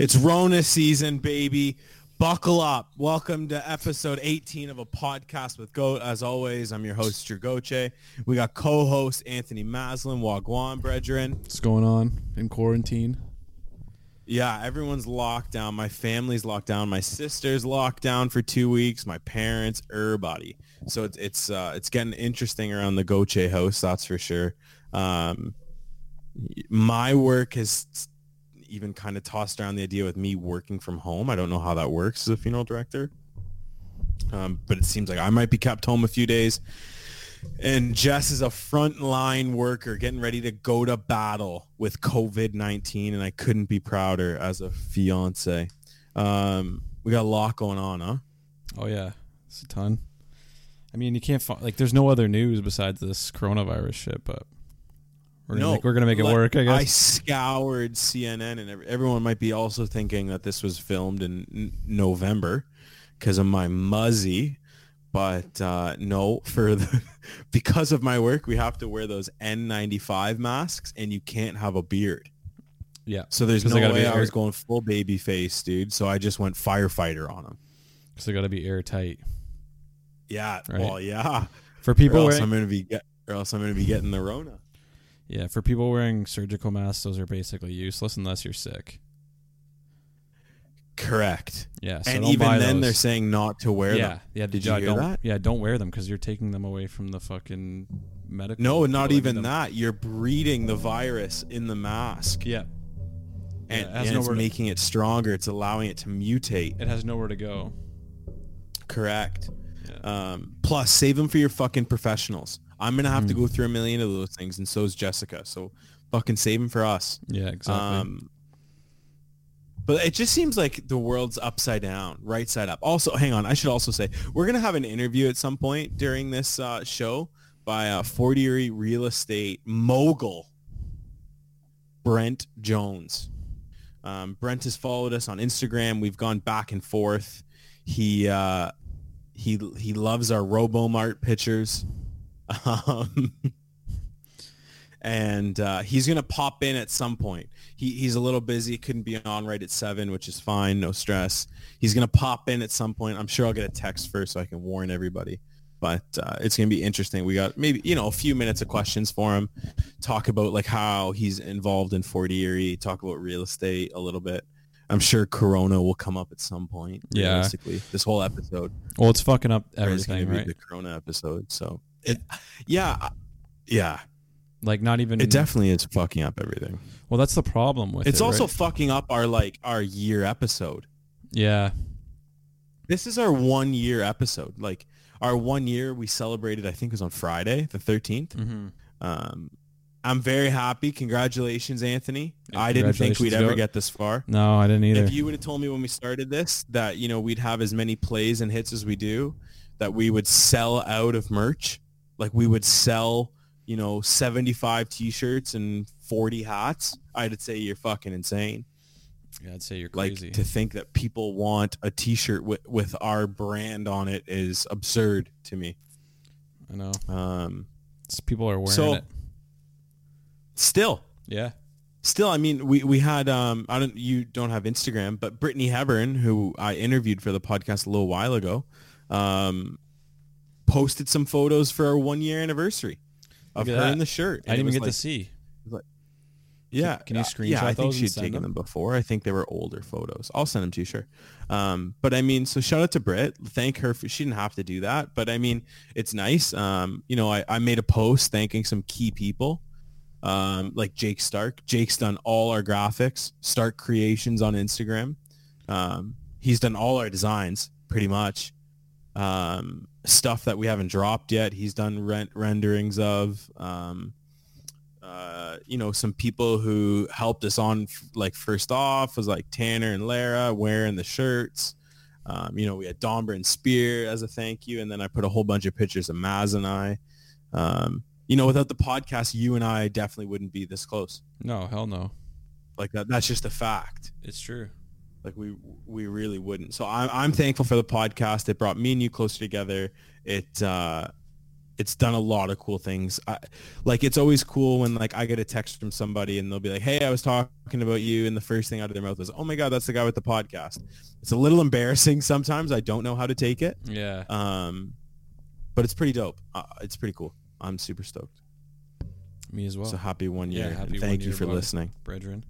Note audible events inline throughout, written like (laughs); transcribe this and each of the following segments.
It's Rona season, baby. Buckle up. Welcome to episode 18 of a podcast with Goat. As always, I'm your host, Jergoche. We got co-host Anthony Maslin, Wagwan Brethren. What's going on in quarantine? Yeah, everyone's locked down. My family's locked down. My sister's locked down for two weeks. My parents, everybody. So it's it's uh, it's getting interesting around the Goche house. That's for sure. Um, my work has even kind of tossed around the idea with me working from home. I don't know how that works as a funeral director. Um, but it seems like I might be kept home a few days. And Jess is a frontline worker getting ready to go to battle with COVID-19. And I couldn't be prouder as a fiance. Um, we got a lot going on, huh? Oh yeah, it's a ton. I mean, you can't find like there's no other news besides this coronavirus shit, but we're gonna, No, make, we're gonna make it like, work, I guess I scoured CNN, and everyone might be also thinking that this was filmed in November because of my muzzy. But uh, no, for the (laughs) because of my work, we have to wear those N95 masks, and you can't have a beard. yeah, So there's no way I was going full baby face, dude. So I just went firefighter on them. so they got to be airtight Yeah, Right. well, yeah. for Or people else wearing. I'm gonna be get, or else I'm gonna be getting the Rona. Yeah, for people wearing surgical masks, those are basically useless unless you're sick. Correct. Yeah, so and even then, those. they're saying not to wear yeah, them. yeah. Did yeah, you hear don't, that? Yeah, don't wear them because you're taking them away from the fucking medical. No, not even them. that. You're breeding the virus in the mask, Yeah, and, Yeah, it and it's to- making it stronger. It's allowing it to mutate. it has nowhere to go. Correct. Um, plus, save them for your fucking professionals. I'm gonna have to Mhm. go through a million of those things, and so is Jessica. So, fucking save them for us. yeah, exactly. Um, but it just seems like the world's upside down, right side up. Also, hang on. I should also say we're gonna have an interview at some point during this uh, show by a Fort Erie real estate mogul, Brent Jones. Um, Brent has followed us on Instagram. We've gone back and forth. He uh, he he loves our RoboMart pictures. Um, and uh, he's gonna pop in at some point. He, he's a little busy, couldn't be on right at seven, which is fine, no stress. He's gonna pop in at some point. I'm sure I'll get a text first so I can warn everybody. But uh, it's gonna be interesting. We got maybe you know a few minutes of questions for him. Talk about like how he's involved in Fort Erie. Talk about real estate a little bit. I'm sure Corona will come up at some point. Yeah. Basically, this whole episode well, it's fucking up everything, be right? the Corona episode. So it, yeah, yeah. Like not even. It definitely is fucking up everything. Well, that's the problem with It's it, also right? fucking up our like our year episode. yeah, This is our one year episode. Like our one year we celebrated I think it was on Friday, the 13th. hmm Um I'm very happy. Congratulations, Anthony. Yeah, I didn't think we'd ever get this far. No, I didn't either. If you would have told me when we started this that, you know, we'd have as many plays and hits as we do, that we would sell out of merch, like we would sell, you know, 75 t-shirts and 40 hats, I'd say you're fucking insane. yeah, I'd say you're like crazy. to think that people want a t-shirt with, with our brand on it is absurd to me I know. um people are wearing So- it. still Yeah. still i mean we we had um i don't you don't have instagram but brittany hebern who i interviewed for the podcast a little while ago um posted some photos for our one year anniversary of her that. in the shirt I didn't even get like- to see. Yeah, can you uh, Yeah, I think she'd taken them? them before. I think they were older photos. I'll send them to you, sure. Um, but I mean, so shout out to Britt. Thank her for she didn't have to do that, but I mean, it's nice. Um, you know, I, I made a post thanking some key people, um, like Jake Stark. Jake's done all our graphics. Stark Creations on Instagram. Um, he's done all our designs pretty much. Um, stuff that we haven't dropped yet. He's done rent renderings of. Um, uh, you know, some people who helped us on like first off was like Tanner and Lara wearing the shirts. Um, you know, we had Domber and Spear as a thank you, and then I put a whole bunch of pictures of Maz and I. Um, you know, without the podcast, you and I definitely wouldn't be this close. No, hell no. Like that, that's just a fact. It's true. Like we we really wouldn't. So I'm I'm thankful for the podcast. It brought me and you closer together. It uh, it's done a lot of cool things. I, like it's always cool when like I get a text from somebody and they'll be like, "Hey, I was talking about you," and the first thing out of their mouth is, "Oh my god, that's the guy with the podcast." It's a little embarrassing (laughs) sometimes. I don't know how to take it, Yeah. um, but it's pretty dope. Uh, it's pretty cool. I'm super stoked. Me as well. so happy one yeah, year. happy and one thank you for listening. brethren.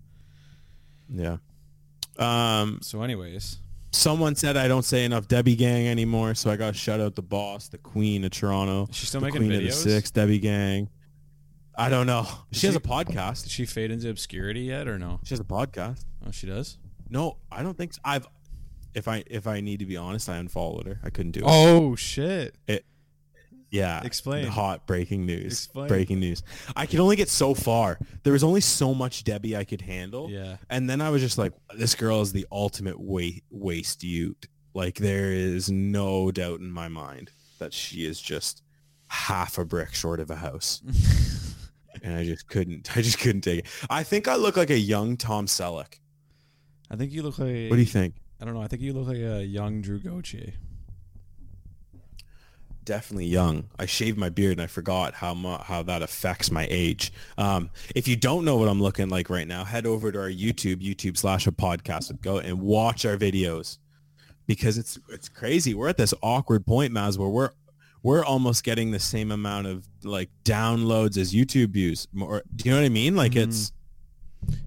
Yeah. Um, So, anyways, someone said I don't say enough Debbie Gang anymore, so I got to shout out the boss, the Queen of Toronto, She's still the making Queen videos? of the Six, Debbie Gang. I don't know. She, She- has a podcast. Did she fade into obscurity yet, or no? She has a podcast. Oh, she does. No, I don't think so. I've. If I if I need to be honest, I unfollowed her. I couldn't do it. Oh shit! Yeah. Explain. Hot breaking news. Explain. Breaking news. I could only get so far. There was only so much Debbie I could handle. Yeah. And then I was just like, this girl is the ultimate wa- waste ute. Like there is no doubt in my mind that she is just half a brick short of a house. (laughs) and I just couldn't, I just couldn't take it. I think I look like a young Tom Selleck. I think you look like. What do you think? I don't know. I think you look like a young Drew Gauthier. Definitely young. I shaved my beard and I forgot how mu- how that affects my age. Um, if you don't know what I'm looking like right now, head over to our YouTube, YouTube slash a podcast and go and watch our videos because it's it's crazy. We're at this awkward point, Maz, where we're we're almost getting the same amount of like downloads as YouTube views. More, do you know what I mean? Like Mhm. it's,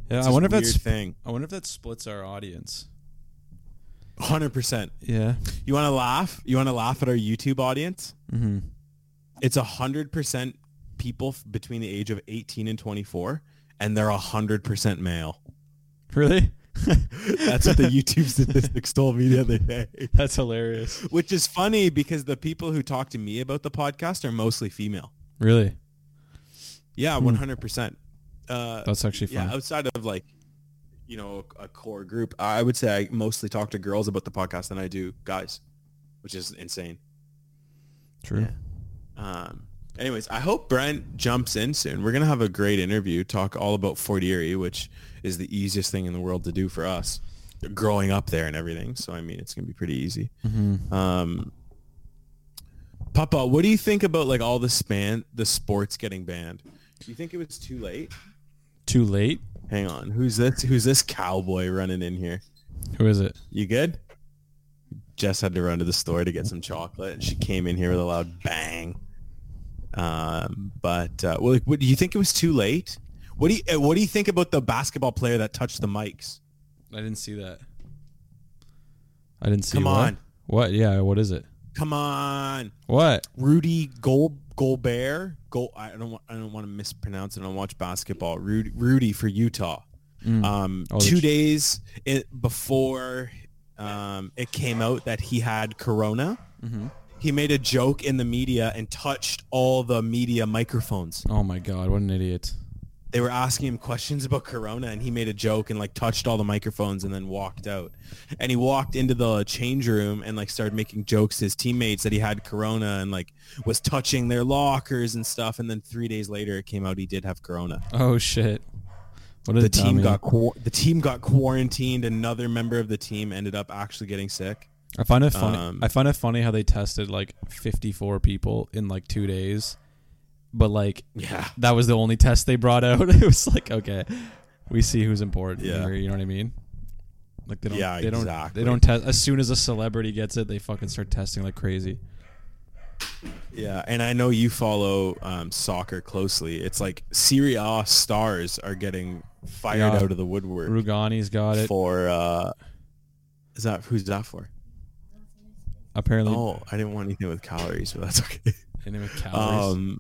Yeah, it's I wonder if that's. thing. I wonder if that splits our audience. Hundred percent. Yeah. You want to laugh? You want to laugh at our YouTube audience? Mm-hmm. it's a hundred percent people f- between the age of 18 and 24 and they're a hundred percent male Really? (laughs) that's what the (laughs) youtube statistics told me the other day That's hilarious. which is funny because the people who talk to me about the podcast are mostly female Really? yeah Hmm. 100% uh, That's actually fun. yeah outside of like you know a core group i would say i mostly talk to girls about the podcast than i do guys which is insane True. Um, anyways, I hope Brent jumps in soon. We're gonna have a great interview, talk all about Fort Erie, which is the easiest thing in the world to do for us, growing up there and everything. So I mean, it's gonna be pretty easy. Mm-hmm. Um, Papa, what do you think about like all the span, the sports getting banned? Do you think it was too late? Too late? Hang on, who's this? Who's this cowboy running in here? Who is it? You good? Jess had to run to the store to get some chocolate, and she came in here with a loud bang. Um, but uh, well, like, what, do you think it was too late? What do you uh, What do you think about the basketball player that touched the mics? I didn't see that. I didn't see that. Come what? on, What? Yeah, what is it? come on, What? Rudy Gol Gobert. Go. I don't. Want, I don't want to mispronounce it. I don't watch basketball. Rudy, Rudy for Utah. Mm. Um, Oh, two days it, before um, it came out that he had corona. Mhm. he made a joke in the media and touched all the media microphones. Oh my god, what an idiot. They were asking him questions about Corona and he made a joke and like touched all the microphones and then walked out. And he walked into the change room and like started making jokes to his teammates that he had Corona and like was touching their lockers and stuff. And then three days later it came out he did have Corona. Oh shit. What The team dummy. got qu- the team got quarantined. Another member of the team ended up actually getting sick. I find it funny. um, I find it funny how they tested like 54 people in like 2 days. But like Yeah. that was the only test they brought out. (laughs) It was like, okay, we see who's important Yeah. here, you know what I mean? Like they don't Yeah, they don't exactly. they don't test as soon as a celebrity gets it, they fucking start testing like crazy. Yeah, and I know you follow um, soccer closely. It's like Serie A stars are getting fired Yeah. out of the woodwork Rugani's got it. for. Uh, is that who's that for? Apparently Oh, I didn't want anything with calories, but that's okay. anything with calories. Um,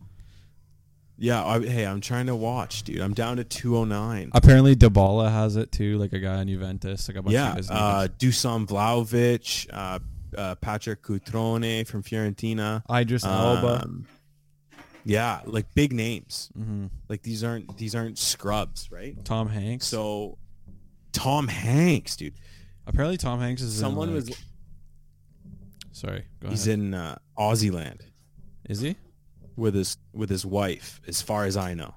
yeah, I, hey, I'm trying to watch, dude. I'm down to 209. Apparently Dybala has it too, like a guy in Juventus, like a bunch yeah, of his uh, Dusan Vlahovic, uh, uh, Patrick Cutrone from Fiorentina. Idris Elba. Um, yeah, like big names. hmm Like these aren't these aren't scrubs, right? Tom Hanks. So Tom Hanks, dude. apparently Tom Hanks is Someone in, was Sorry, go he's in uh, Aussie land Is he? With his with his wife, as far as I know.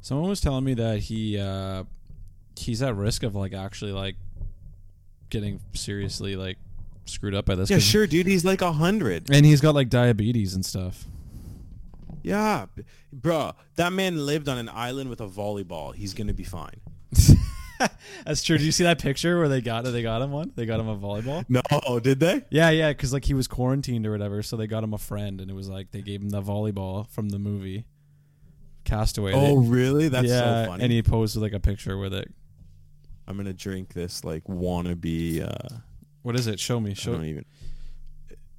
Someone was telling me that he uh he's at risk of like actually like getting seriously like screwed up by this. Yeah, sure, dude. He's like a hundred. And he's got like diabetes and stuff. Yeah, bro, that man lived on an island with a volleyball. He's gonna be fine. (laughs) That's true. Did you see that picture where they got they got him one? They got him a volleyball. No, did they? Yeah, yeah, because like he was quarantined or whatever, so they got him a friend, and it was like they gave him the volleyball from the movie Castaway. Oh, They- really? That's yeah, so funny. and he posted like a picture with it. I'm gonna drink this like wannabe. Uh, What is it? Show me. I Show. don't even.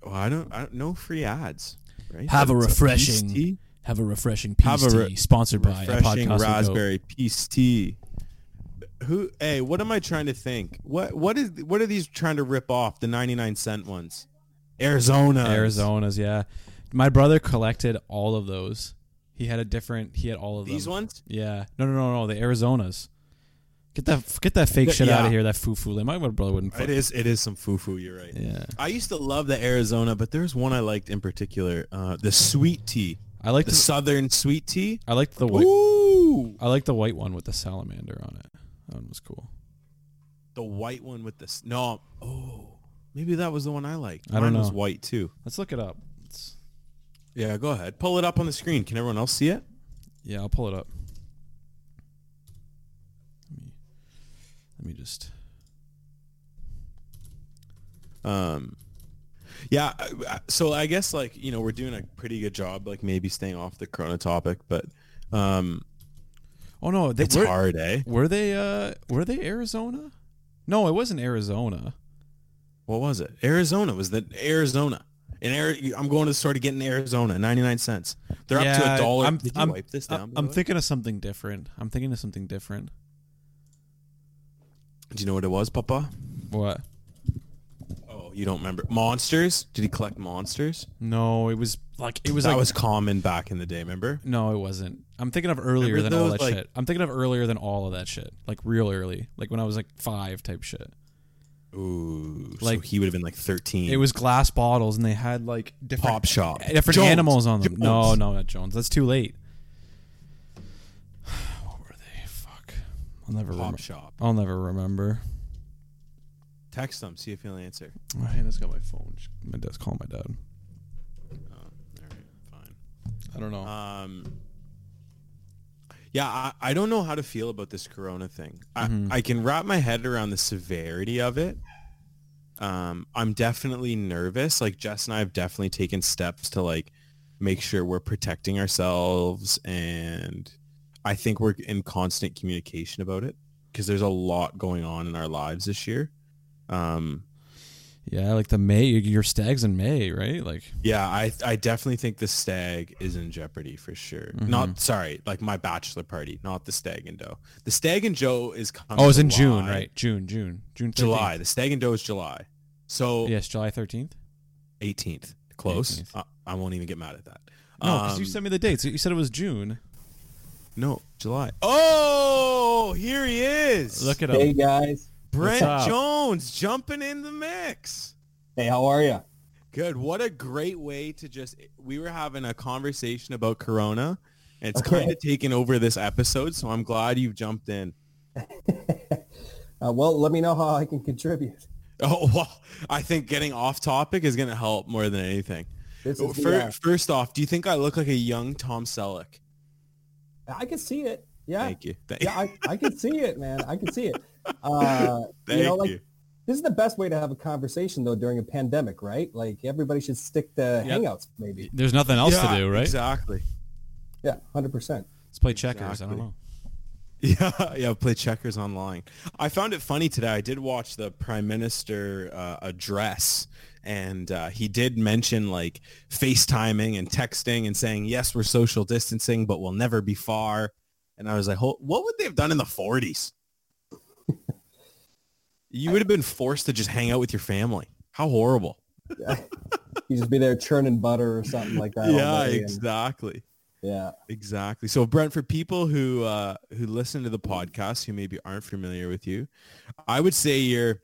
Well, I don't. I don't. No free ads. Right? Have a refreshing tea, Have a refreshing peace a re- tea sponsored by a refreshing podcast. raspberry peace tea. Who? Hey, what am I trying to think? What? What is? What are these trying to rip off? The 99 cent ones. Arizona. Arizona's, yeah. My brother collected all of those. He had a different. He had all of These them. ones. Yeah. No, no, no, no. The Arizonas. Get that. Get that fake The- shit out of here. That foo foo. My brother wouldn't. It is. It is some foo foo. You're right. Yeah. I used to love the Arizona, but there's one I liked in particular. Uh, the sweet tea. I like The the. southern sweet tea. I liked the white. Ooh. I like the white one with the salamander on it. That one was cool. The white one with this. No. Oh. Maybe that was the one I liked. I don't Mine was know. white too. Let's look it up. Yeah, go ahead. Pull it up on the screen. Can everyone else see it? yeah, I'll pull it up. Let me. Let me just. Um, yeah. I- I- So I guess like you know we're doing a pretty good job, like maybe staying off the Corona topic, but um, Oh no, they, it's were, hard, eh? were they? Uh, were they Arizona? No, it wasn't Arizona. What was it? Arizona was the Arizona. In Ari- I'm going to the store to get in Arizona, 99 cents. They're up to a dollar. I'm- Did you I'm- wipe this down? I'm, by the I'm way? thinking of something different. I'm thinking of something different. Do you know what it was, Papa? What? You don't remember? Monsters? Did he collect monsters? No, it was like it was that like was common back in the day. Remember? no, it wasn't. I'm thinking of earlier Remember than all that like- shit. I'm thinking of earlier than all of that shit. Like real early, like when I was like five type shit. Ooh, Like- so he would have been like 13. It was glass bottles, and they had like different Pop Shop. Eh, different Jones. animals on them. No, Jones. no, not Jones. That's too late. (sighs) what were they? Fuck. I'll never Pop remember. Shop. I'll never remember. Text them. See if he'll answer. Oh, hey, that's got my phone. My dad's calling my dad. Oh, all right, fine. I don't know. Um, yeah, I, I don't know how to feel about this Corona thing. I, Mhm. I can wrap my head around the severity of it. Um, I'm definitely nervous. Like Jess and I have definitely taken steps to like make sure we're protecting ourselves, and I think we're in constant communication about it because there's a lot going on in our lives this year. Um, yeah, like the May. Your stag's in May, right? Like, Yeah, I I definitely think the stag is in jeopardy for sure. Mhm. Not sorry, like my bachelor party, not the stag and doe. The stag and Joe is coming. oh, it's in June, right? June, June, June. 13th. July. The stag and doe is July. So Yes, July thirteenth. 18th, close. 18th. I, I won't even get mad at that. No, because you Um, sent me the dates. You said it was June. no July. Oh, here he is. Look it up. Hey guys. Brent? Jones jumping in the mix. Hey, how are you? Good. What a great way to just. We were having a conversation about Corona. And it's Okay. kind of taken over this episode, so I'm glad you've jumped in. (laughs) Uh, well, let me know how I can contribute. Oh (laughs) well, I think getting off topic is going to help more than anything. This is Fir- the, uh, First off, do you think I look like a young Tom Selleck? I can see it. Yeah. Thank you. Thank, Yeah, I, I can see it, man. I can see it. Uh, thank (laughs) you know, like you. this is the best way to have a conversation though during a pandemic, right? Like everybody should stick to Yep. hangouts, maybe. There's nothing else Yeah, to do, right? Exactly. Yeah, hundred percent. Let's play checkers. I don't know. (laughs) Yeah, yeah. Play checkers online. I found it funny today. I did watch the prime minister uh, address, and uh, he did mention like FaceTiming and texting and saying, "Yes, we're social distancing, but we'll never be far." And I was like, "What would they have done in the '40s? You would have been forced to just hang out with your family. How horrible!" You just be there churning butter or something like that. yeah, day and- exactly. yeah. Exactly. So Brent, for people who uh, who listen to the podcast who maybe aren't familiar with you, I would say you're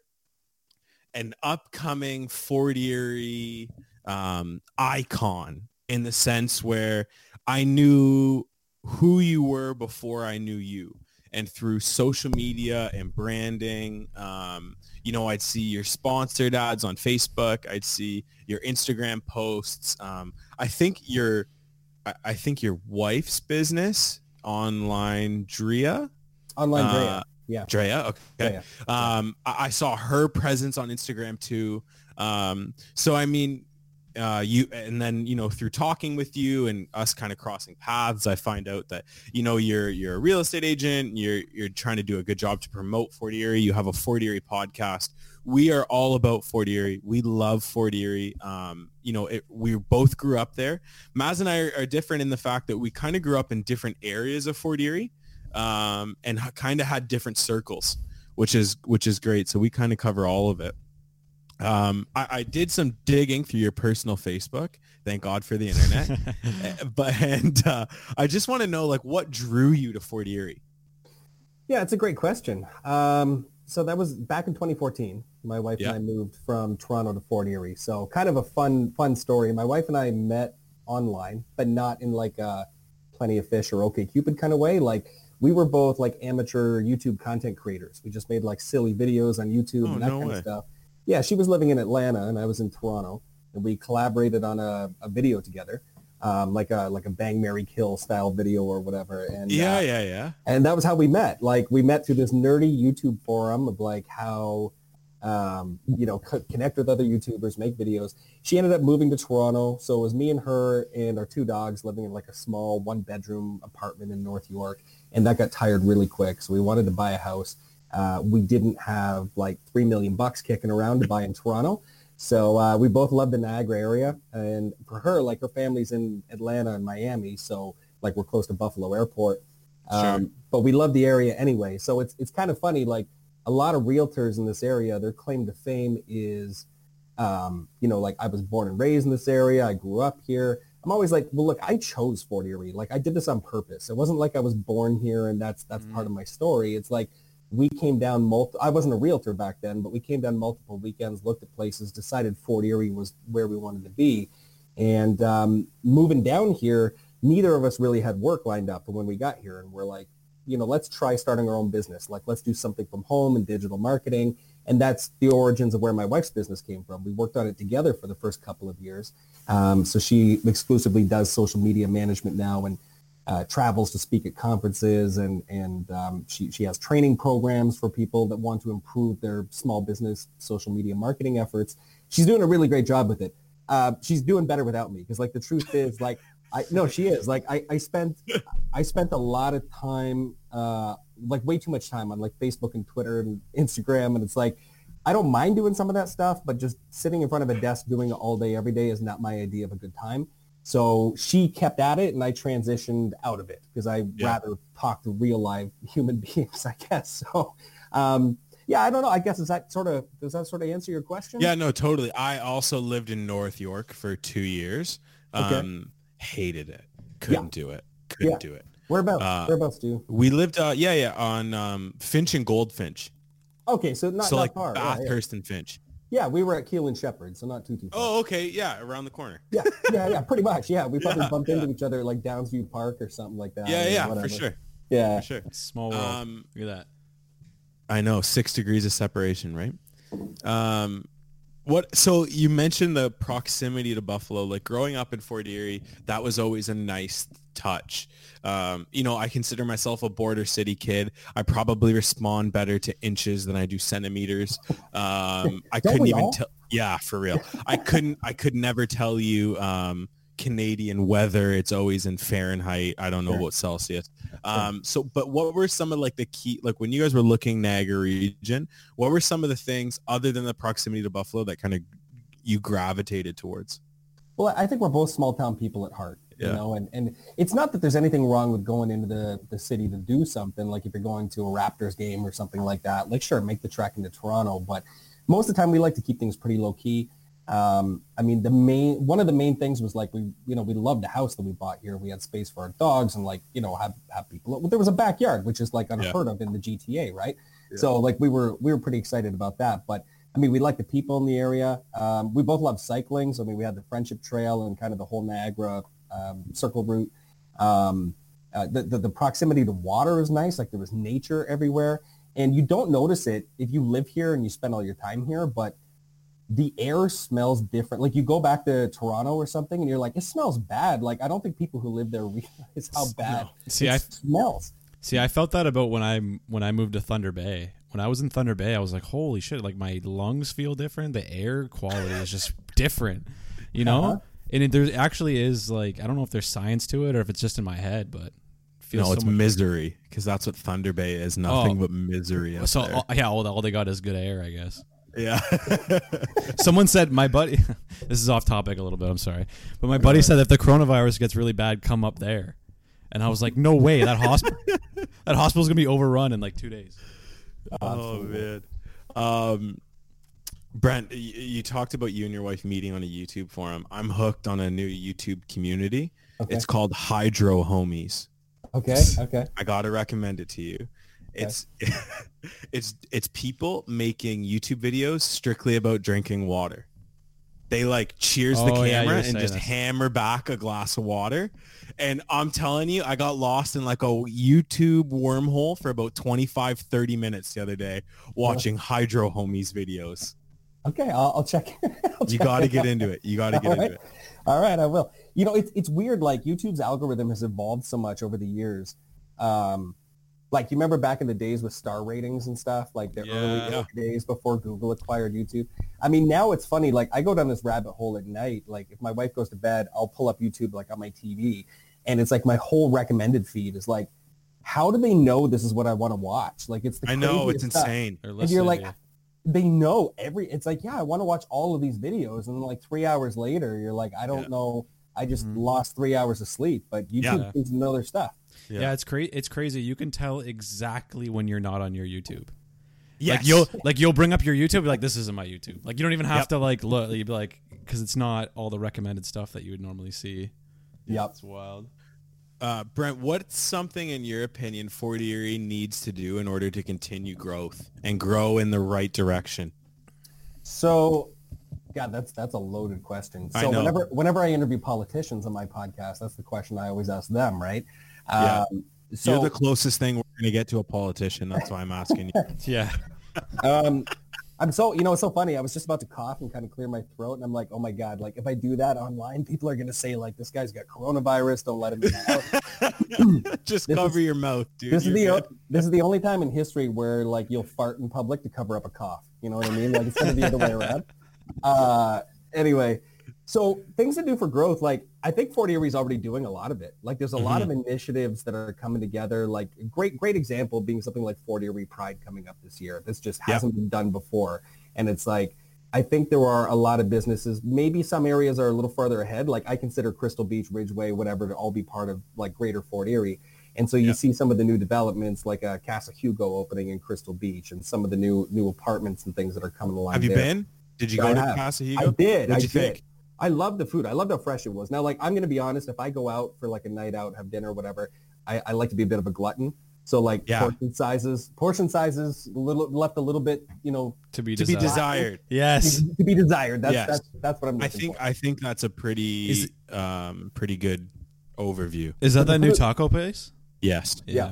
an upcoming 40 um, icon in the sense where I knew who you were before I knew you. And through social media and branding, um, you know, I'd see your sponsored ads on Facebook. I'd see your Instagram posts. Um, I think you're I, I think your wife's business, online Drea. Online Drea. Uh, yeah. Drea, okay. Drea. Um, I, I saw her presence on Instagram too. Um, so I mean, uh, you and then you know through talking with you and us kind of crossing paths, I find out that you know you're you're a real estate agent. You're you're trying to do a good job to promote Fort Erie. You have a Fort Erie podcast. We are all about Fort Erie. We love Fort Erie. Um, you know, it, we both grew up there. Maz and I are, are different in the fact that we kind of grew up in different areas of Fort Erie, um, and kind of had different circles, which is which is great. So we kind of cover all of it. Um, I, I did some digging through your personal Facebook. Thank God for the internet. (laughs) Eh, but and uh, I just want to know, like, what drew you to Fort Erie? Yeah, it's a great question. Um, so that was back in 2014. My wife Yeah. and I moved from Toronto to Fort Erie. So kind of a fun, fun story. My wife and I met online, but not in like a Plenty of Fish or OK Cupid kind of way. Like we were both like amateur YouTube content creators. We just made like silly videos on YouTube Oh, and that no kind way. of stuff. Yeah, she was living in Atlanta and I was in Toronto, and we collaborated on a, a video together, um, like a like a Bang Mary Kill style video or whatever. And Yeah, uh, yeah, yeah. and that was how we met. Like we met through this nerdy YouTube forum of like how, um, you know, co- connect with other YouTubers, make videos. She ended up moving to Toronto, so it was me and her and our two dogs living in like a small one bedroom apartment in North York, and that got tired really quick. So we wanted to buy a house. Uh, we didn't have like three million bucks kicking around to buy in Toronto. So uh, we both love the Niagara area, and for her, like her family's in Atlanta and Miami, so like we're close to Buffalo Airport. Um, but we love the area anyway. So it's it's kind of funny. Like a lot of realtors in this area, their claim to fame is, um, you know, like I was born and raised in this area. I grew up here. I'm always like, well, look, I chose Fort Erie. Like I did this on purpose. It wasn't like I was born here and that's that's part of my story. It's like we came down multiple. I wasn't a realtor back then, but we came down multiple weekends, looked at places, decided Fort Erie was where we wanted to be, and um, moving down here, neither of us really had work lined up when we got here, and we're like, you know, let's try starting our own business. Like, let's do something from home and digital marketing, and that's the origins of where my wife's business came from. We worked on it together for the first couple of years. Um, so she exclusively does social media management now and uh, travels to speak at conferences and and um, she she has training programs for people that want to improve their small business social media marketing efforts. She's doing a really great job with it. Uh, she's doing better without me because like the truth is like I no she is like I, I spent I spent a lot of time uh, like way too much time on like Facebook and Twitter and Instagram and it's like I don't mind doing some of that stuff but just sitting in front of a desk doing it all day every day is not my idea of a good time. So she kept at it and I transitioned out of it because I Yeah. rather talk to real live (laughs) human beings, I guess. So, um, yeah, I don't know. I guess is that sort of, does that sort of answer your question? Yeah, no, totally. I also lived in North York for two years. Okay. Um, hated it. Couldn't do it. Couldn't Yeah. do it. Whereabouts? Uh, Whereabouts do you? We lived, uh, yeah, yeah, on um, Finch and Goldfinch. Okay, so not, so not like far. Yeah, yeah. Bathurst and Finch. Yeah, we were at Keele and Sheppard, so not too, too far. Oh, okay, yeah, around the corner. Yeah, yeah, yeah, pretty (laughs) much. Yeah, we probably Yeah, bumped yeah. into each other like Downsview Park or something like that. yeah, yeah, whatever. for sure, Yeah. for sure. Small world. Um, Look at that. I know six degrees of separation, right? Um, what? So you mentioned the proximity to Buffalo. Like growing up in Fort Erie, that was always a nice touch. Um, you know, I consider myself a border city kid. I probably respond better to inches than I do centimeters. Um, (laughs) I couldn't even tell. Yeah, for real. (laughs) I couldn't. I could never tell you. Um, Canadian weather. It's always in Fahrenheit. I don't know about Celsius. Um, so, but what were some of like the key, like when you guys were looking Niagara region, what were some of the things other than the proximity to Buffalo that kind of you gravitated towards? Well, I think we're both small town people at heart, you know, and, and it's not that there's anything wrong with going into the, the city to do something. Like if you're going to a Raptors game or something like that, like sure, make the trek into Toronto. But most of the time we like to keep things pretty low key. Um, I mean, the main, one of the main things was like we, you know, we loved the house that we bought here. We had space for our dogs and like, you know, have, have people, there was a backyard, which is like unheard of in the GTA, right? So like we were, we were pretty excited about that. But I mean, we like the people in the area. Um, we both love cycling. So I mean, we had the Friendship Trail and kind of the whole Niagara um, Circle route. Um, uh, the, the the proximity to water is nice. Like there was nature everywhere, and you don't notice it if you live here and you spend all your time here. But the air smells different. Like you go back to Toronto or something and you're like, it smells bad. Like I don't think people who live there (laughs) realize how bad See, it I- smells. See, I felt that about when I when I moved to Thunder Bay. When I was in Thunder Bay, I was like, "Holy shit! Like my lungs feel different. The air quality is just different." You know, Uh-huh. And it, there actually is like I don't know if there's science to it or if it's just in my head, but it feels No, so it's misery because that's what Thunder Bay is. Nothing Oh. but misery. So all, yeah, all, all they got is good air, I guess. yeah. (laughs) Someone said my buddy. (laughs) this is off topic a little bit. I'm sorry, but my buddy said if the coronavirus gets really bad, come up there. And I was like, no way. That hospital, (laughs) that hospital's gonna be overrun in like two days. oh man. Um, Brent, you talked about you and your wife meeting on a YouTube forum. I'm hooked on a new YouTube community. Okay. It's called Hydro Homies. Okay. Okay. I gotta recommend it to you. It's (laughs) it's it's people making YouTube videos strictly about drinking water. They like cheers the Oh, yeah, you camera were and just this. hammer back a glass of water. And I'm telling you, I got lost in like a YouTube wormhole for about 25, 30 minutes the other day watching Hydro Homies videos. Okay. I'll, I'll check. (laughs) I'll You got to get into it. You got to (laughs) get All into it. All right, I will. You know, it's it's weird. Like YouTube's algorithm has evolved so much over the years. Um, like you remember back in the days with star ratings and stuff, like the early, Yeah. early days before Google acquired YouTube. I mean, now it's funny. Like I go down this rabbit hole at night. Like if my wife goes to bed, I'll pull up YouTube like on my TV, and it's like my whole recommended feed is like, how do they know this is what I want to watch? Like it's the I know it's stuff insane. And you're like to you. They know every it's like yeah i want to watch all of these videos and then like three hours later you're like i don't Yeah. know i just Mhm. lost three hours of sleep but youtube Yeah. seems to know their stuff Yeah, it's crazy. It's crazy. You can tell exactly when you're not on your YouTube. Yes. Like you'll like you'll bring up your YouTube, like this isn't my YouTube. Like you don't even have Yep. to like look. You'd be like because it's not all the recommended stuff that you would normally see. yep It's wild. Uh, Brent, what's something in your opinion Fort Erie needs to do in order to continue growth and grow in the right direction? so god that's that's a loaded question I so know. whenever whenever i interview politicians on my podcast that's the question i always ask them right Yeah. um, so You're the closest thing we're going to get to a politician. That's why I'm asking you. (laughs) Yeah. um, I'm so, you know, it's so funny. I was just about to cough and kind of clear my throat, and I'm like, oh my god, like if I do that online, people are gonna say like, this guy's got coronavirus. Don't let him out. (laughs) Just This cover is- your mouth, dude. this is the o- this is the only time in history where like you'll fart in public to cover up a cough. You know what I mean? Like it's gonna be the other way around. Uh, anyway, so things to do for growth, like I think Fort Erie is already doing a lot of it. Like there's a lot mm-hmm. of initiatives that are coming together. Like a great great example being something like Fort Erie Pride coming up this year. This just hasn't been done before, and it's like. I think there are a lot of businesses. Maybe some areas are a little further ahead. Like I consider Crystal Beach, Ridgeway, whatever, to all be part of like Greater Fort Erie. And so you Yeah. see some of the new developments like a Casa Hugo opening in Crystal Beach and some of the new new apartments and things that are coming along. Have you there. been? Did you I go to have. Casa I Hugo? did. What'd I you did. think? I love the food. I loved how fresh it was. Now, like, I'm going to be honest. If I go out for like a night out, have dinner, whatever, I, I like to be a bit of a glutton. So like Yeah. portion sizes, portion sizes, little left a little bit, you know, To be To be desired. desired. Yes. to be desired. That's Yes. that's that's what I'm I think for. I think that's a pretty Is um pretty good overview. Is that the that new taco place? Yes. Yeah.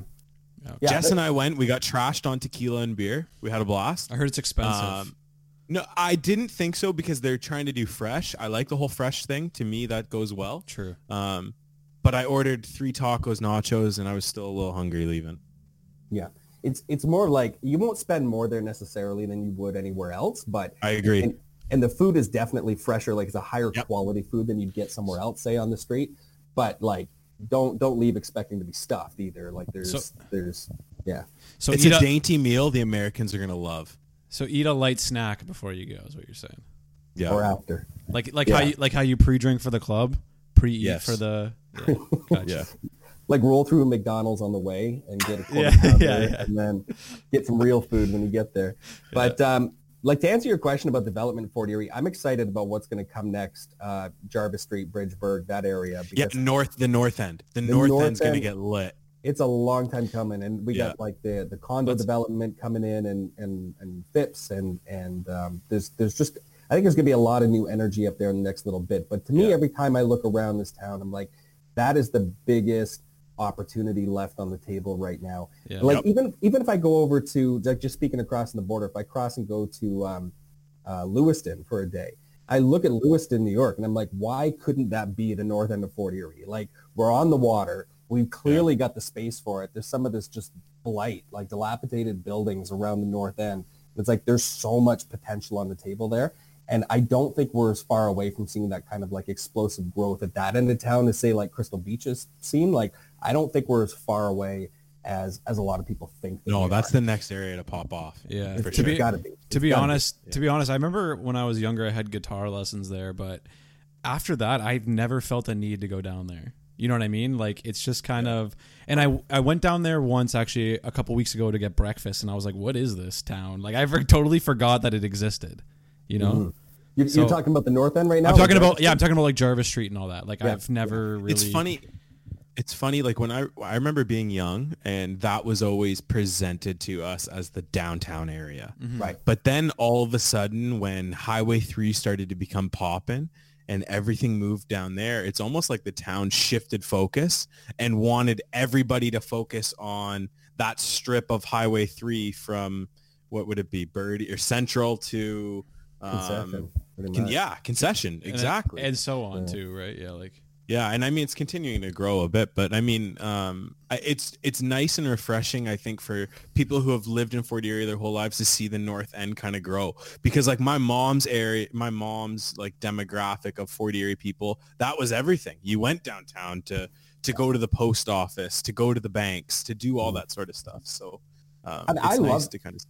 Okay. Yeah, Jess and I went. We got trashed on tequila and beer. We had a blast. I heard it's expensive. Um, no, I didn't think so because they're trying to do fresh. I like the whole fresh thing. To me, that goes well. True. Um, but I ordered three tacos, nachos, and I was still a little hungry leaving. yeah. It's it's more like you won't spend more there necessarily than you would anywhere else, but I agree. and, and the food is definitely fresher. Like it's a higher Yep. quality food than you'd get somewhere else, say on the street. But like, don't don't leave expecting to be stuffed either. Like there's So- there's yeah. So it's a a, dainty meal the Americans are gonna love. So eat a light snack before you go is what you're saying. Yeah. Or after. Like like Yeah. how you like how you pre-drink for the club, pre-eat Yes. for the (laughs) yeah, gotcha. Yeah. Like roll through a McDonald's on the way and get a quarter Yeah, pounder (laughs) yeah, yeah. and then get some real food when you get there. But um, like to answer your question about development in Fort Erie, I'm excited about what's going to come next. Uh, Jarvis Street, Bridgeburg, that area. Yeah, north the north end. The, The north, north end's gonna get lit. It's a long time coming and we Yeah. got like the the condo Let's- development coming in and and and FIPS and and um, there's there's just I think there's gonna be a lot of new energy up there in the next little bit. But to me, Yeah. every time I look around this town, I'm like, that is the biggest opportunity left on the table right now. Yeah. Like Yep. even even if I go over to like just speaking across the border, if I cross and go to um, uh, Lewiston for a day. I look at Lewiston, New York, and I'm like, why couldn't that be the north end of Fort Erie? Like, we're on the water. We've clearly got the space for it. There's some of this just blight, like dilapidated buildings around the north end. It's like there's so much potential on the table there. And I don't think we're as far away from seeing that kind of like explosive growth at that end of town as say like Crystal Beaches seem. Like I don't think we're as far away as as a lot of people think. that No, that's are. the next area to pop off. Yeah, for to It's sure. be gotta be. to be gotta honest, to be honest, I remember when I was younger, I had guitar lessons there, but after that, I've never felt a need to go down there. You know what I mean? Like it's just kind of, and I I went down there once actually a couple weeks ago to get breakfast, and I was like, "What is this town?" Like I for- totally forgot that it existed. You know, Mhm. You're, So- you're talking about the north end right now. I'm talking Like, about yeah, I'm talking about like Jarvis Street and all that. Like Yeah, I've never really. It's funny. It's funny. Like when I I remember being young, and that was always presented to us as the downtown area. Right. But then all of a sudden, when Highway Three started to become poppin', and everything moved down there, it's almost like the town shifted focus and wanted everybody to focus on that strip of Highway Three from what would it be, Bertie or Central to um, pretty con- yeah, concession and exactly. and so on Yeah. too, right? Yeah, like Yeah, and I mean it's continuing to grow a bit, but I mean um, it's it's nice and refreshing. I think for people who have lived in Fort Erie their whole lives to see the North End kind of grow because like my mom's area, my mom's like demographic of Fort Erie people, that was everything. You went downtown to to go to the post office, to go to the banks, to do all that sort of stuff. So um, And it's I nice love- to kind of.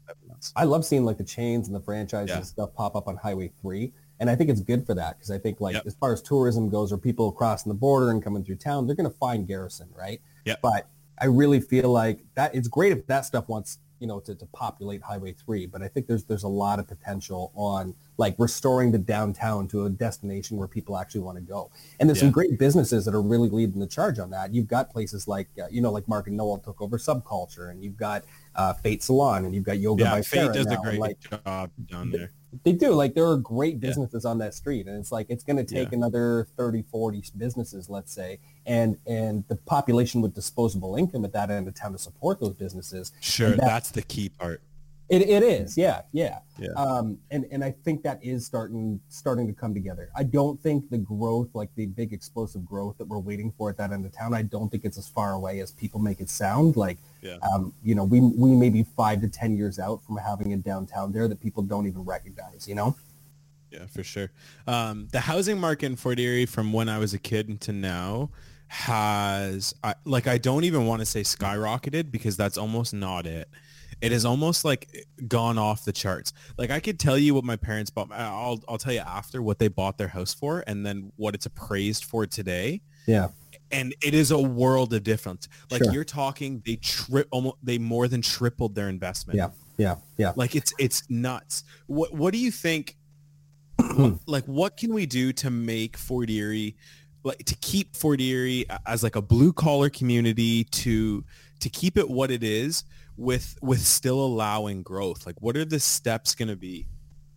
I love seeing like the chains and the franchises Yeah. and stuff pop up on Highway 3. And I think it's good for that because I think like Yep. as far as tourism goes or people crossing the border and coming through town, they're going to find Garrison, right? Yep. But I really feel like that it's great if that stuff wants, you know, to, to populate Highway 3. But I think there's there's a lot of potential on like restoring the downtown to a destination where people actually want to go. And there's some great businesses that are really leading the charge on that. You've got places like, uh, you know, like Mark and Noel took over Subculture and you've got uh, Fate Salon and you've got Yoga Yeah, by Fate Sarah does now, a great like, job down there. They do. Like there are great Yeah. businesses on that street and it's like it's going to take Yeah. another 30, 40 businesses, let's say, and and the population with disposable income at that end of town to support those businesses. Sure, that- that's the key part. It, it is. Yeah, yeah. Yeah. Um and and I think that is starting starting to come together. I don't think the growth like the big explosive growth that we're waiting for at that end of town, I don't think it's as far away as people make it sound like Yeah. um, you know, we we may be 5 to 10 years out from having a downtown there that people don't even recognize, you know? Yeah, for sure. Um, the housing market in Fort Erie from when I was a kid to now has, I, like, I don't even want to say skyrocketed because that's almost not it. It has almost like gone off the charts. Like I could tell you what my parents bought. I'll, I'll tell you after what they bought their house for and then what it's appraised for today. Yeah. And it is a world of difference. Like Sure. you're talking, they trip almost, they more than tripled their investment. Yeah. Yeah. Yeah. Like it's it's nuts. What what do you think? (clears throat) like what can we do to make Fort Erie, like to keep Fort Erie as like a blue collar community to to keep it what it is with with still allowing growth? Like what are the steps going to be?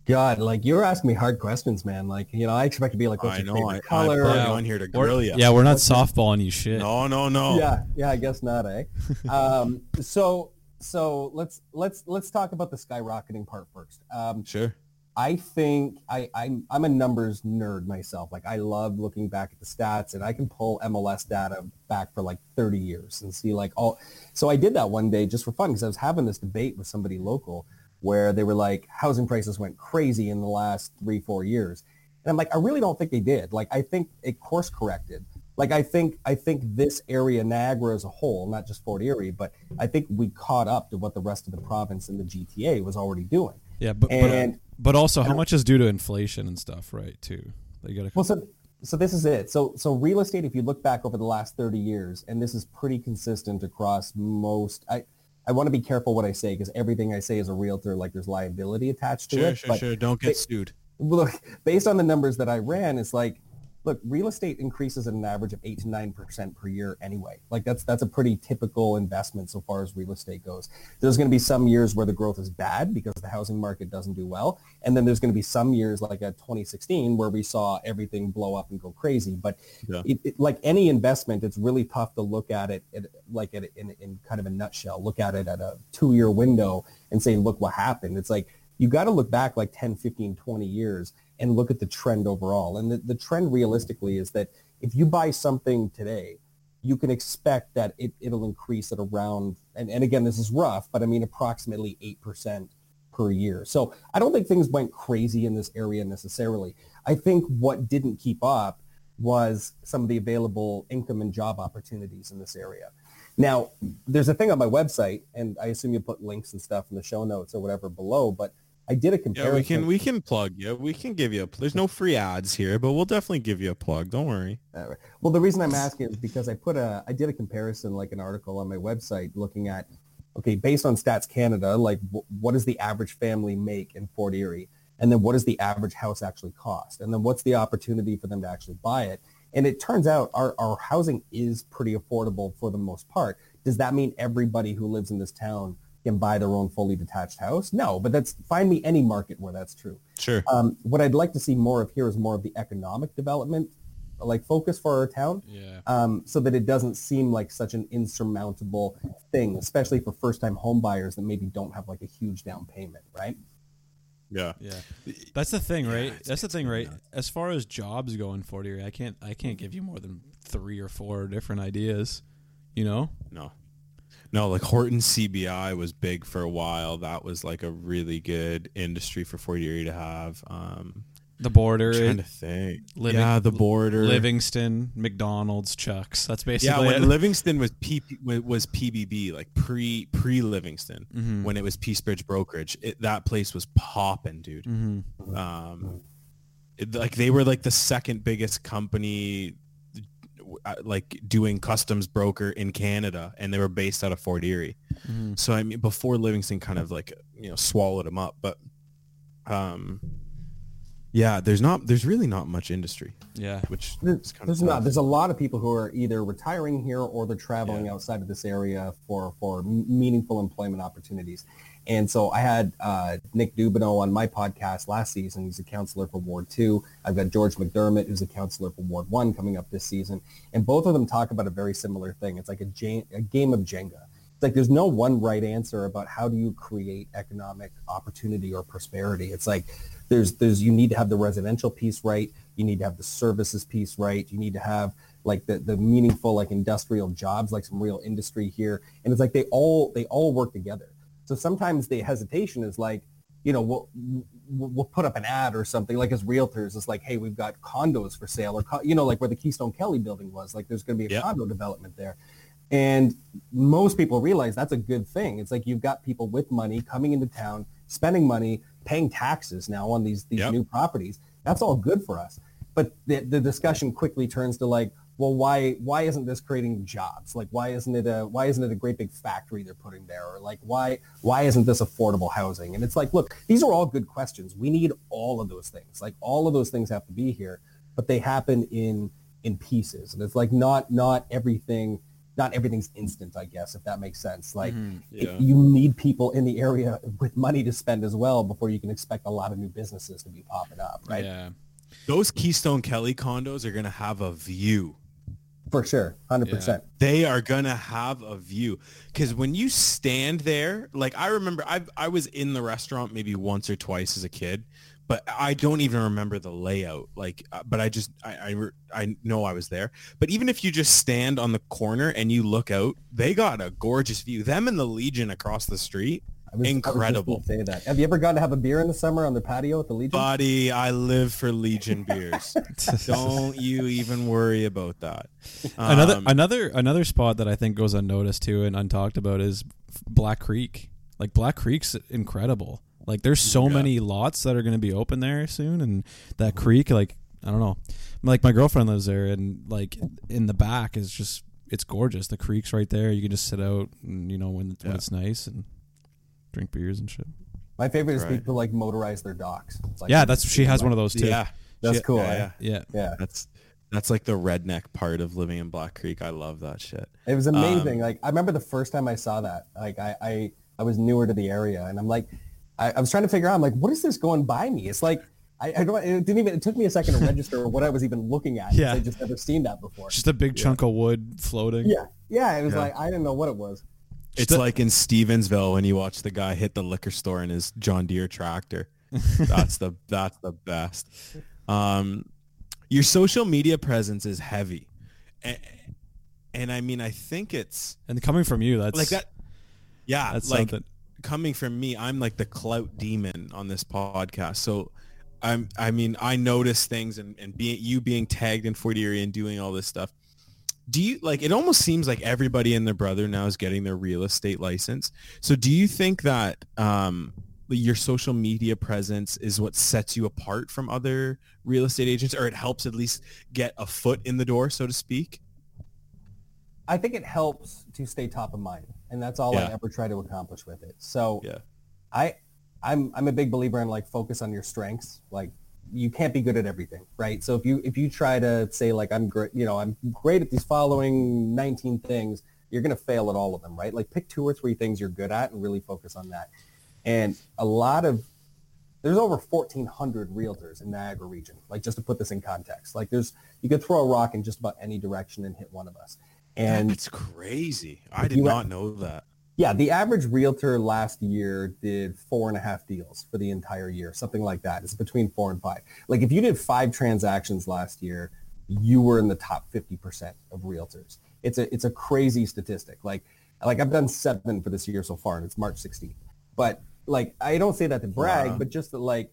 God, like you're asking me hard questions, man. Like, you know, I expect to be like, what's I your know favorite I, color? I'm Yeah. on here to grill you. yeah, we're not softballing you shit. No, no, no. Yeah, yeah, I guess not, eh? (laughs) um, so, so let's let's let's talk about the skyrocketing part first. Um, Sure. I think I, I'm I'm a numbers nerd myself. Like I love looking back at the stats, and I can pull MLS data back for like 30 years and see like all. So I did that one day just for fun because I was having this debate with somebody local where they were like, housing prices went crazy in the last three four years, and I'm like, I really don't think they did. Like I think it course corrected. Like I think I think this area, Niagara as a whole, not just Fort Erie, but I think we caught up to what the rest of the province and the GTA was already doing. Yeah, but but, uh, And but also how much is due to inflation and stuff, right? Too. Like, you gotta. Well, so so this is it. So so real estate, if you look back over the last 30 years, and this is pretty consistent across most. I I want to be careful what I say because everything I say as a realtor, like there's liability attached to Sure, it. sure, but sure. Don't they- get sued. look, based on the numbers that I ran, it's like, look, real estate increases at an average of eight to nine percent per year anyway. Like that's that's a pretty typical investment so far as real estate goes. There's going to be some years where the growth is bad because the housing market doesn't do well, and then there's going to be some years like at 2016 where we saw everything blow up and go crazy. But Yeah. it, it, like any investment, it's really tough to look at it at, like at, in, in kind of a nutshell. Look at it at a two-year window and say, look what happened. It's like you got to look back like 10, 15, 20 years and look at the trend overall. And the, the trend realistically is that if you buy something today, you can expect that it, it'll increase at around, and, and again, this is rough, but I mean approximately 8% per year. So I don't think things went crazy in this area necessarily. I think what didn't keep up was some of the available income and job opportunities in this area. Now, there's a thing on my website, and I assume you put links and stuff in the show notes or whatever below, but I did a comparison. Yeah, we can we can plug you. We can give you a. There's no free ads here, but we'll definitely give you a plug. Don't worry. Uh, well, the reason I'm asking is because I put a I did a comparison, like an article on my website, looking at okay, based on Stats Canada, like w- what does the average family make in Fort Erie, and then what does the average house actually cost, and then what's the opportunity for them to actually buy it. And it turns out our, our housing is pretty affordable for the most part. Does that mean everybody who lives in this town can buy their own fully detached house? No, but that's find me any market where that's true. Sure. Um, what I'd like to see more of here is more of the economic development, like focus for our town, Yeah. um, so that it doesn't seem like such an insurmountable thing, especially for first-time home buyers that maybe don't have like a huge down payment, right? Yeah. Yeah, that's the thing, right? it's- that's the thing, right? nuts. As far as jobs go in Fort Erie, I can't, I can't give you more than three or four different ideas. You know? No. No, like Horton CBI was big for a while. That was like a really good industry for Fort Erie to have. Um, The border, I'm trying to think. Living- yeah, the border. Livingston, McDonald's, Chuck's. That's basically Yeah, when it. Livingston was P, was PBB, like pre pre Livingston, Mhm. when it was Peace Bridge Brokerage, it, that place was popping, dude. Mhm. Um, it- like they were like the second biggest company, like doing customs broker in Canada, and they were based out of Fort Erie. Mhm. So I mean, before Livingston kind of like you know swallowed them up, but um, yeah, there's not there's really not much industry, Yeah. which There- is kind There's of not. There's a lot of people who are either retiring here or they're traveling Yeah. outside of this area for for meaningful employment opportunities. And so I had uh, Nick Dubanow on my podcast last season. He's a councilor for Ward Two. I've got George McDermott, who's a councilor for Ward One, coming up this season. And both of them talk about a very similar thing. It's like a, a game of Jenga. It's like there's no one right answer about how do you create economic opportunity or prosperity. It's like there's there's you need to have the residential piece right, you need to have the services piece right, you need to have like the, the meaningful like industrial jobs, like some real industry here. And it's like they all they all work together. So sometimes the hesitation is like, you know, we'll, we'll put up an ad or something like as realtors. It's like, hey, we've got condos for sale, or co- you know, like where the Keystone Kelly building was. Like, there's going to be a Yep. condo development there, and most people realize that's a good thing. It's like you've got people with money coming into town, spending money, paying taxes now on these these Yep. new properties. That's all good for us. But the, the discussion quickly turns to like, well, why why isn't this creating jobs? Like, why isn't it a why isn't it a great big factory they're putting there? Or like, why why isn't this affordable housing? And it's like, look, these are all good questions. We need all of those things. Like, all of those things have to be here, but they happen in in pieces. And it's like not not everything not everything's instant, I guess, if that makes sense. Like Mhm. it- you need people in the area with money to spend as well before you can expect a lot of new businesses to be popping up, right? Yeah. Those Keystone Kelly condos are gonna have a view. For sure, hundred percent. They are gonna have a view because when you stand there, like I remember, I I was in the restaurant maybe once or twice as a kid, but I don't even remember the layout. Like, uh, but I just I I, I know I was there. But even if you just stand on the corner and you look out, they got a gorgeous view. Them and the Legion across the street. I was, Incredible. I was just gonna say that. Have you ever gone to have a beer in the summer on the patio at the Legion? Buddy, I live for Legion beers. (laughs) don't you even worry about that. another Um, another another spot that I think goes unnoticed too and untalked about is Black Creek. Like Black Creek's incredible. Like there's so Yeah. many lots that are going to be open there soon, and that creek, like I don't know, like my girlfriend lives there, and like in the back is just it's gorgeous. The creek's right there. You can just sit out, and you know when, when it's nice and drink beers and shit. My favorite is Right. people like motorize their docks. It's like, yeah, that's she has one of those too. yeah, That's Shit, cool, Yeah, eh? yeah. yeah. Yeah, That's that's like the redneck part of living in Black Creek. I love that shit. it was amazing. Um, like I remember the first time I saw that. Like I, I, I was newer to the area, and I'm like, I, I was trying to figure out. I'm like, what is this going by me? It's like. I, I don't. It didn't even. It took me a second to register what I was even looking at. 'cause Yeah. I just never seen that before. Just a big chunk of wood floating. Yeah, yeah. It was Yeah. like I didn't know what it was. It's like in Stevensville when you watch the guy hit the liquor store in his John Deere tractor. (laughs) that's the that's the best. Um, your social media presence is heavy, and, and I mean I think it's And coming from you, that's like that. Yeah, That's like something. coming from me, I'm like the clout demon on this podcast. So I'm I mean I notice things and and being you being tagged in Fort Erie and doing all this stuff. Do you like it almost seems like everybody and their brother now is getting their real estate license. So do you think that um your social media presence is what sets you apart from other real estate agents or it helps at least get a foot in the door so to speak? I think it helps to stay top of mind, and that's all I ever try to accomplish with it. So Yeah. I, I'm I'm a big believer in like focus on your strengths. Like you can't be good at everything, right? So if you if you try to say like I'm great, you know, I'm great at these following 19 things, you're gonna fail at all of them, right? Like pick two or three things you're good at and really focus on that. And a lot of there's over 1,400 realtors in Niagara region. Like just to put this in context, like there's you could throw a rock in just about any direction and hit one of us. And it's crazy. I did not know that. Yeah, the average realtor last year did four and a half deals for the entire year, something like that. It's between four and five. Like if you did five transactions last year, you were in the top 50% of realtors. It's a, it's a crazy statistic. Like, like I've done seven for this year so far and it's March 16th. But like, I don't say that to brag, Wow. but just that like,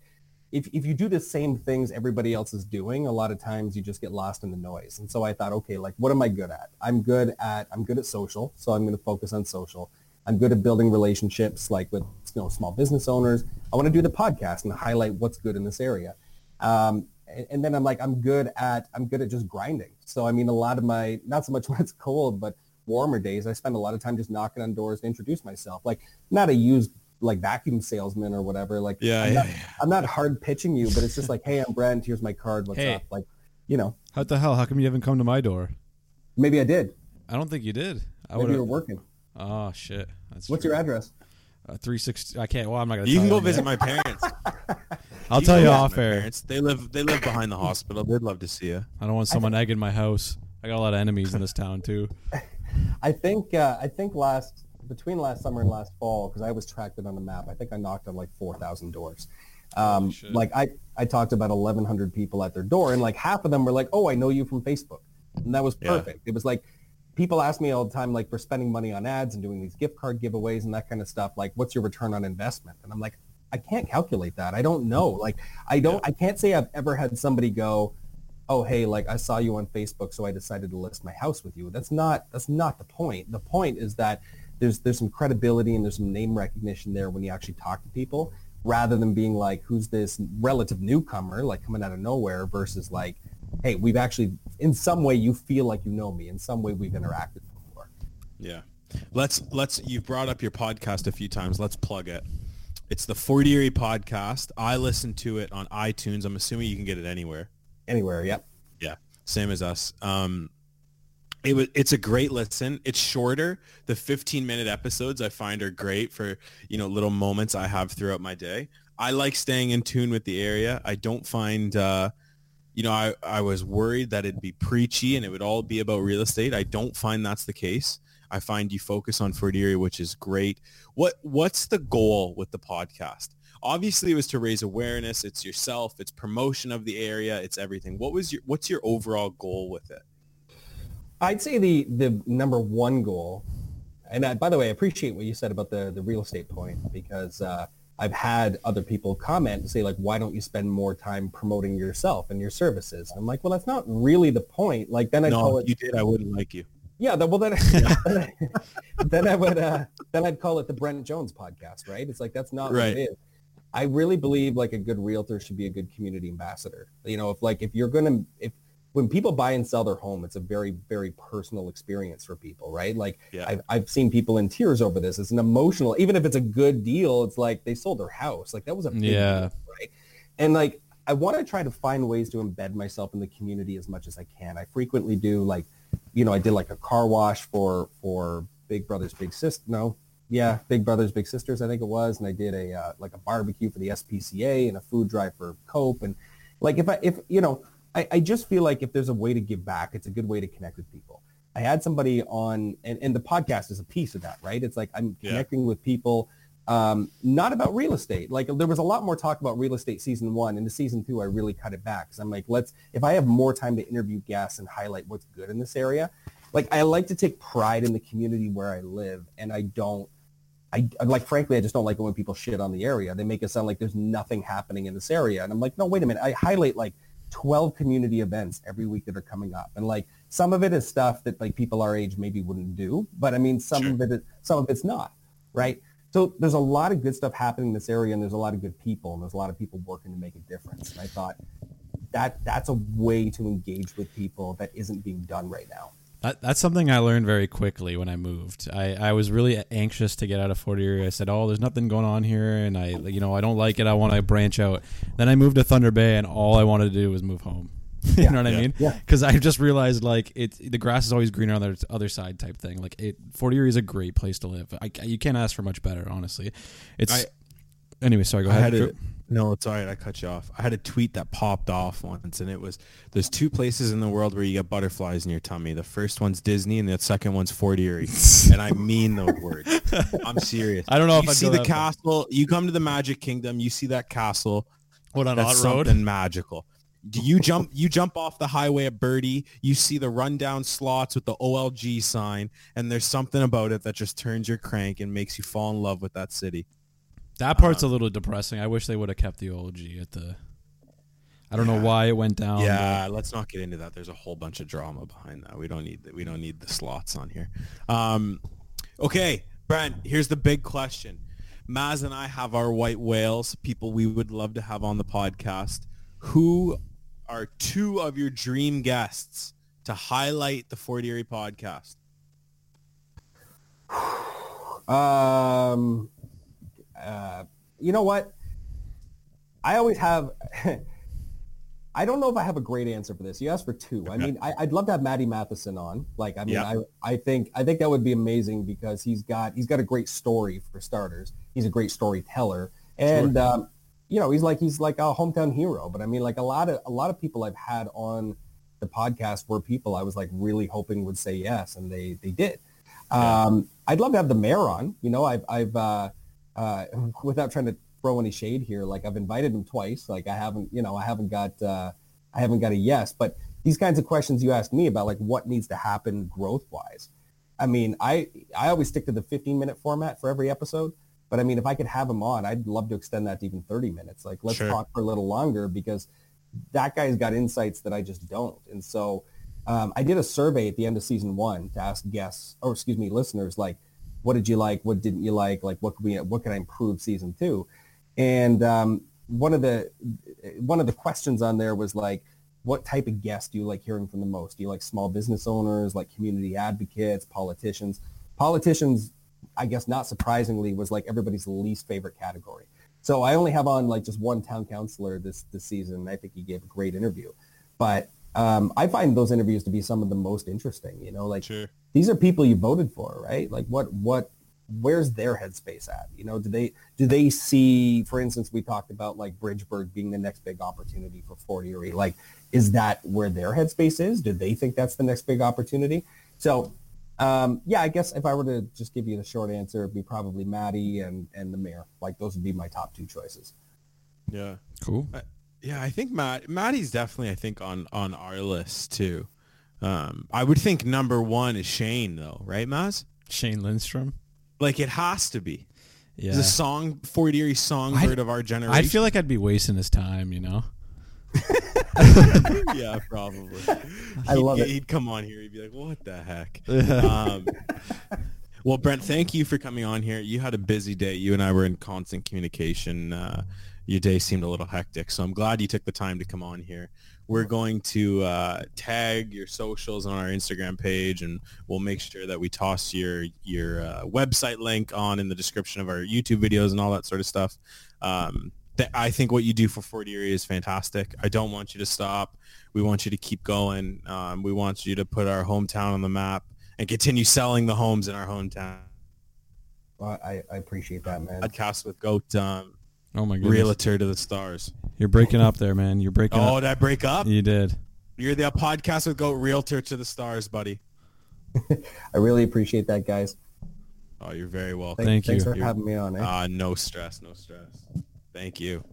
if, if you do the same things everybody else is doing, a lot of times you just get lost in the noise. And so I thought, okay, like what am I good at? I'm good at, I'm good at social. So I'm going to focus on social. I'm good at building relationships like with you know small business owners. I want to do the podcast and highlight what's good in this area. Um, and, and then I'm like, I'm good at, I'm good at just grinding. So I mean, a lot of my, not so much (laughs) when it's cold, but warmer days, I spend a lot of time just knocking on doors to introduce myself. Like not a used like vacuum salesman or whatever. Like Yeah, I'm, yeah, not, I'm not hard pitching you, but it's just like, hey, I'm Brent. Here's my card. What's Hey. up? Like, you know, What the hell? How come you haven't come to my door? maybe I did. I don't think you did. I Maybe you were working. Oh shit. That's What's true. your address? Uh, Three sixty. I can't. Well, I'm not gonna. You (laughs) tell can go on visit here. my parents. I'll You tell you off visit air. parents. They live they live behind the hospital. They'd love to see you. I don't want someone egging my house. I got a lot of enemies in this town too. (laughs) I think uh, I think last between last summer and last fall because I was tracked it on the map. I think I knocked on like four thousand doors. Um, Holy shit. like I I talked to about eleven hundred people at their door, and like half of them were like, "Oh, I know you from Facebook," and that was Yeah. perfect. It was like people ask me all the time, like for spending money on ads and doing these gift card giveaways and that kind of stuff. Like, what's your return on investment? And I'm like, I can't calculate that. I don't know. Like, I don't. I can't say I've ever had somebody go, oh hey like i saw you on facebook so i decided to list my house with you that's not that's not the point the point is that there's there's some credibility and there's some name recognition there when you actually talk to people rather than being like who's this relative newcomer like coming out of nowhere versus like hey we've actually in some way you feel like you know me in some way we've interacted before Yeah. Let's let's you've brought up your podcast a few times. Let's plug it. It's the Fort Erie podcast. I listen to it on iTunes. I'm assuming you can get it anywhere. anywhere yep Yeah, same as us. Um, it was. It's a great listen. It's shorter. The 15 minute episodes I find are great for you know little moments I have throughout my day. I like staying in tune with the area. I don't find. Uh, you know, I, I was worried that it'd be preachy and it would all be about real estate. I don't find that's the case. I find you focus on Fort Erie, which is great. What What's the goal with the podcast? Obviously, it was to raise awareness. It's yourself. It's promotion of the area. It's everything. What was your What's your overall goal with it? I'd say the the number one goal, and I, by the way, I appreciate what you said about the the real estate point because uh, I've had other people comment and say like, why don't you spend more time promoting yourself and your services? I'm like, well, that's not really the point. Like then I call no, it you did. I wouldn't like you. yeah. Then, well then, (laughs) (laughs) then I would uh, then I'd call it the Brent Jones podcast, right? It's like that's not Right. what it is. I really believe like a good realtor should be a good community ambassador. You know, if like if you're gonna if when people buy and sell their home, it's a very very personal experience for people, right? Like Yeah. I've I've seen people in tears over this. It's an emotional, even if it's a good deal, it's like they sold their house. Like that was a big Yeah. deal, right? And like I want to try to find ways to embed myself in the community as much as I can. I frequently do like, you know, I did like a car wash for for Big Brothers Big Sister. No, yeah, Big Brothers Big Sisters, I think it was, and I did a uh, like a barbecue for the SPCA and a food drive for Cope, and like if I if you know, I, I just feel like if there's a way to give back, it's a good way to connect with people. I had somebody on, and, and the podcast is a piece of that, right? It's like I'm Yeah. connecting with people, um, not about real estate. Like there was a lot more talk about real estate season one. Into season two, I really cut it back because I'm like, let's, if I have more time to interview guests and highlight what's good in this area, like I like to take pride in the community where I live, and I don't. I like, frankly, I just don't like it when people shit on the area. They make it sound like there's nothing happening in this area, and I'm like, no, wait a minute. I highlight like 12 community events every week that are coming up, and like some of it is stuff that like people our age maybe wouldn't do, but I mean, some Sure. of it, is, some of it's not, right? So there's a lot of good stuff happening in this area, and there's a lot of good people, and there's a lot of people working to make a difference. And I thought that that's a way to engage with people that isn't being done right now. That, that's something I learned very quickly when I moved. I, I was really anxious to get out of Fort Erie. I said, "Oh, there's nothing going on here," and I, you know, I don't like it. I want to branch out. Then I moved to Thunder Bay, and all I wanted to do was move home. (laughs) you Yeah. know what I Yeah. mean? Yeah. Because I just realized like it, the grass is always greener on the other side type thing. Like it, Fort Erie is a great place to live. I, you can't ask for much better, honestly. It's I- anyway. Sorry, go I ahead. had a, no, it's all right. I cut you off. I had a tweet that popped off once, and it was there's two places in the world where you get butterflies in your tummy. The first one's Disney, and the second one's Fort Erie. and I mean those words. (laughs) I'm serious. I don't know if I'd see the castle. You come to the Magic Kingdom. You see that castle. What on That's Road? something magical. Do you jump? You jump off the highway at Bertie. You see the rundown slots with the OLG sign, and there's something about it that just turns your crank and makes you fall in love with that city. That part's a little depressing. I wish they would have kept the OG at the. I don't know why it went down. but- yeah, let's not get into that. There's a whole bunch of drama behind that. We don't need we don't need the slots on here. Um, okay, Brent. Here's the big question. Maz and I have our white whales, people we would love to have on the podcast. Who are two of your dream guests to highlight the Fort Erie podcast? (sighs) Um, uh, you know what? I always have. (laughs) I don't know if I have a great answer for this. You asked for two. I mean, I, I'd love to have Maddie Matheson on. Like, I mean, Yeah. I, I think I think that would be amazing because he's got he's got a great story for starters. He's a great storyteller, and um, you know, he's like he's like a hometown hero. But I mean, like a lot of a lot of people I've had on the podcast were people I was like really hoping would say yes, and they they did. Um, I'd love to have the mayor on. You know, I've, I've uh, uh, (laughs) without trying to throw any shade here, like I've invited him twice. Like I haven't, you know, I haven't got, uh, I haven't got a yes. But these kinds of questions you ask me about, like what needs to happen growth wise. I mean, I I always stick to the 15 minute format for every episode. But I mean, if I could have him on, I'd love to extend that to even 30 minutes. Like let's Sure. talk for a little longer because that guy's got insights that I just don't. And so um, I did a survey at the end of season one to ask guests, or excuse me, listeners, like, what did you like? What didn't you like? Like, what could we, what can I improve season two? And um, one of the, one of the questions on there was like, what type of guest do you like hearing from the most? Do you like small business owners, like community advocates, politicians? Politicians, I guess not surprisingly, was like everybody's least favorite category. So I only have on like just one town councilor this this season. I think he gave a great interview, but um, I find those interviews to be some of the most interesting. You know, like Sure. These are people you voted for, right? Like what what where's their headspace at? You know, do they do they see, for instance, we talked about like Bridgeburg being the next big opportunity for Fort Erie. Like, is that where their headspace is? Do they think that's the next big opportunity? So um, yeah, I guess if I were to just give you the short answer, it'd be probably Maddie and, and the mayor. Like those would be my top two choices. Yeah. Cool. Yeah, I think Matt Maddie's definitely I think on on our list too. Um, I would think number one is Shane though, right, Maz? Shane Lindstrom. Like it has to be. Yeah. He's a song Fort Erie songbird of our generation. I feel like I'd be wasting his time, you know. (laughs) yeah, probably. I He'd love it. He'd come on here. He'd be like, "What the heck?" (laughs) um, well, Brent, thank you for coming on here. You had a busy day. You and I were in constant communication. Uh, your day seemed a little hectic, so I'm glad you took the time to come on here. We're going to uh, tag your socials on our Instagram page, and we'll make sure that we toss your your uh, website link on in the description of our YouTube videos and all that sort of stuff. Um, th- I think what you do for Fort Erie is fantastic. I don't want you to stop. We want you to keep going. Um, we want you to put our hometown on the map and continue selling the homes in our hometown. Well, I, I appreciate that, man. Podcast with Goat, um, Oh my goodness. realtor to the stars. You're breaking up there, man. You're breaking Oh, up. did I break up? You did. You're the podcast with Goat, realtor to the stars, buddy. (laughs) I really appreciate that, guys. Oh, you're very welcome. Thank Thanks you. for You're- having me on. Eh? Ah, no stress, no stress. Thank you.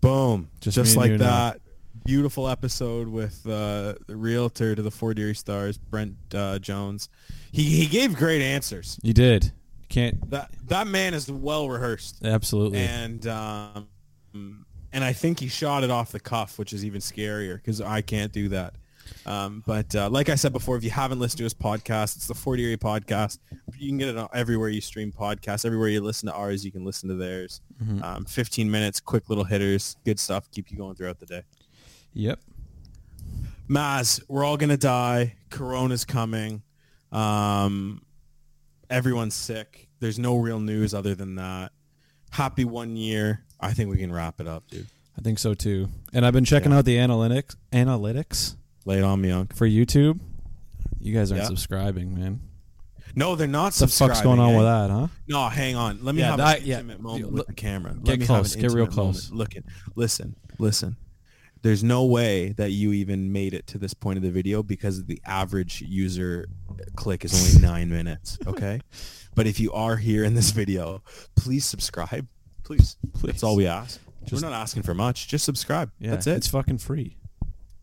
Boom. Just Just, me and like you now. that. Beautiful episode with uh, the realtor to the Fort Erie Stars, Brent uh, Jones. He he gave great answers. You did. Can't. That that man is well rehearsed, Absolutely. and um, and I think he shot it off the cuff, which is even scarier because I can't do that. Um, but uh, like I said before, if you haven't listened to his podcast, it's the Fort Erie podcast. You can get it everywhere you stream podcasts. Everywhere you listen to ours, you can listen to theirs. Mhm. Um, 15 minutes, quick little hitters, good stuff. Keep you going throughout the day. Yep. Maz, we're all gonna die. Corona's coming. Um, everyone's sick. There's no real news other than that. Happy one year. I think we can wrap it up, dude. I think so too. And I've been checking out the analytics analytics Lay it on me, Unc. for YouTube. You guys aren't Yeah. subscribing, man. No, they're not What the fuck's going on eh? with that, huh? No, hang on. Let me Yeah, have that- an yeah. intimate moment Look- with the camera. get Let me close, get real close. Moment. Look at, listen, listen. There's no way that you even made it to this point of the video because the average user click is only (laughs) nine minutes. Okay, but if you are here in this video, please subscribe. Please, Please. that's all we ask. Just- We're not asking for much. Just subscribe. Yeah, that's it. It's fucking free.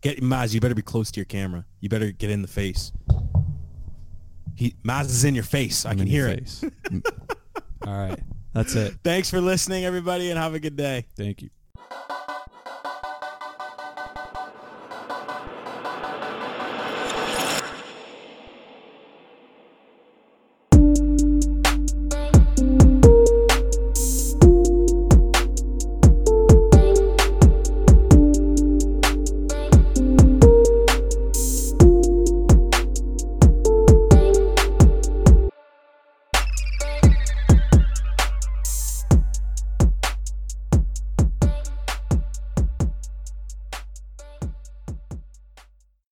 Get Maz. You better be close to your camera. You better get in the face. He Maz is in your face. I I'm can in your hear it. Mm. All right. That's it. (laughs) Thanks for listening, everybody, and have a good day. Thank you.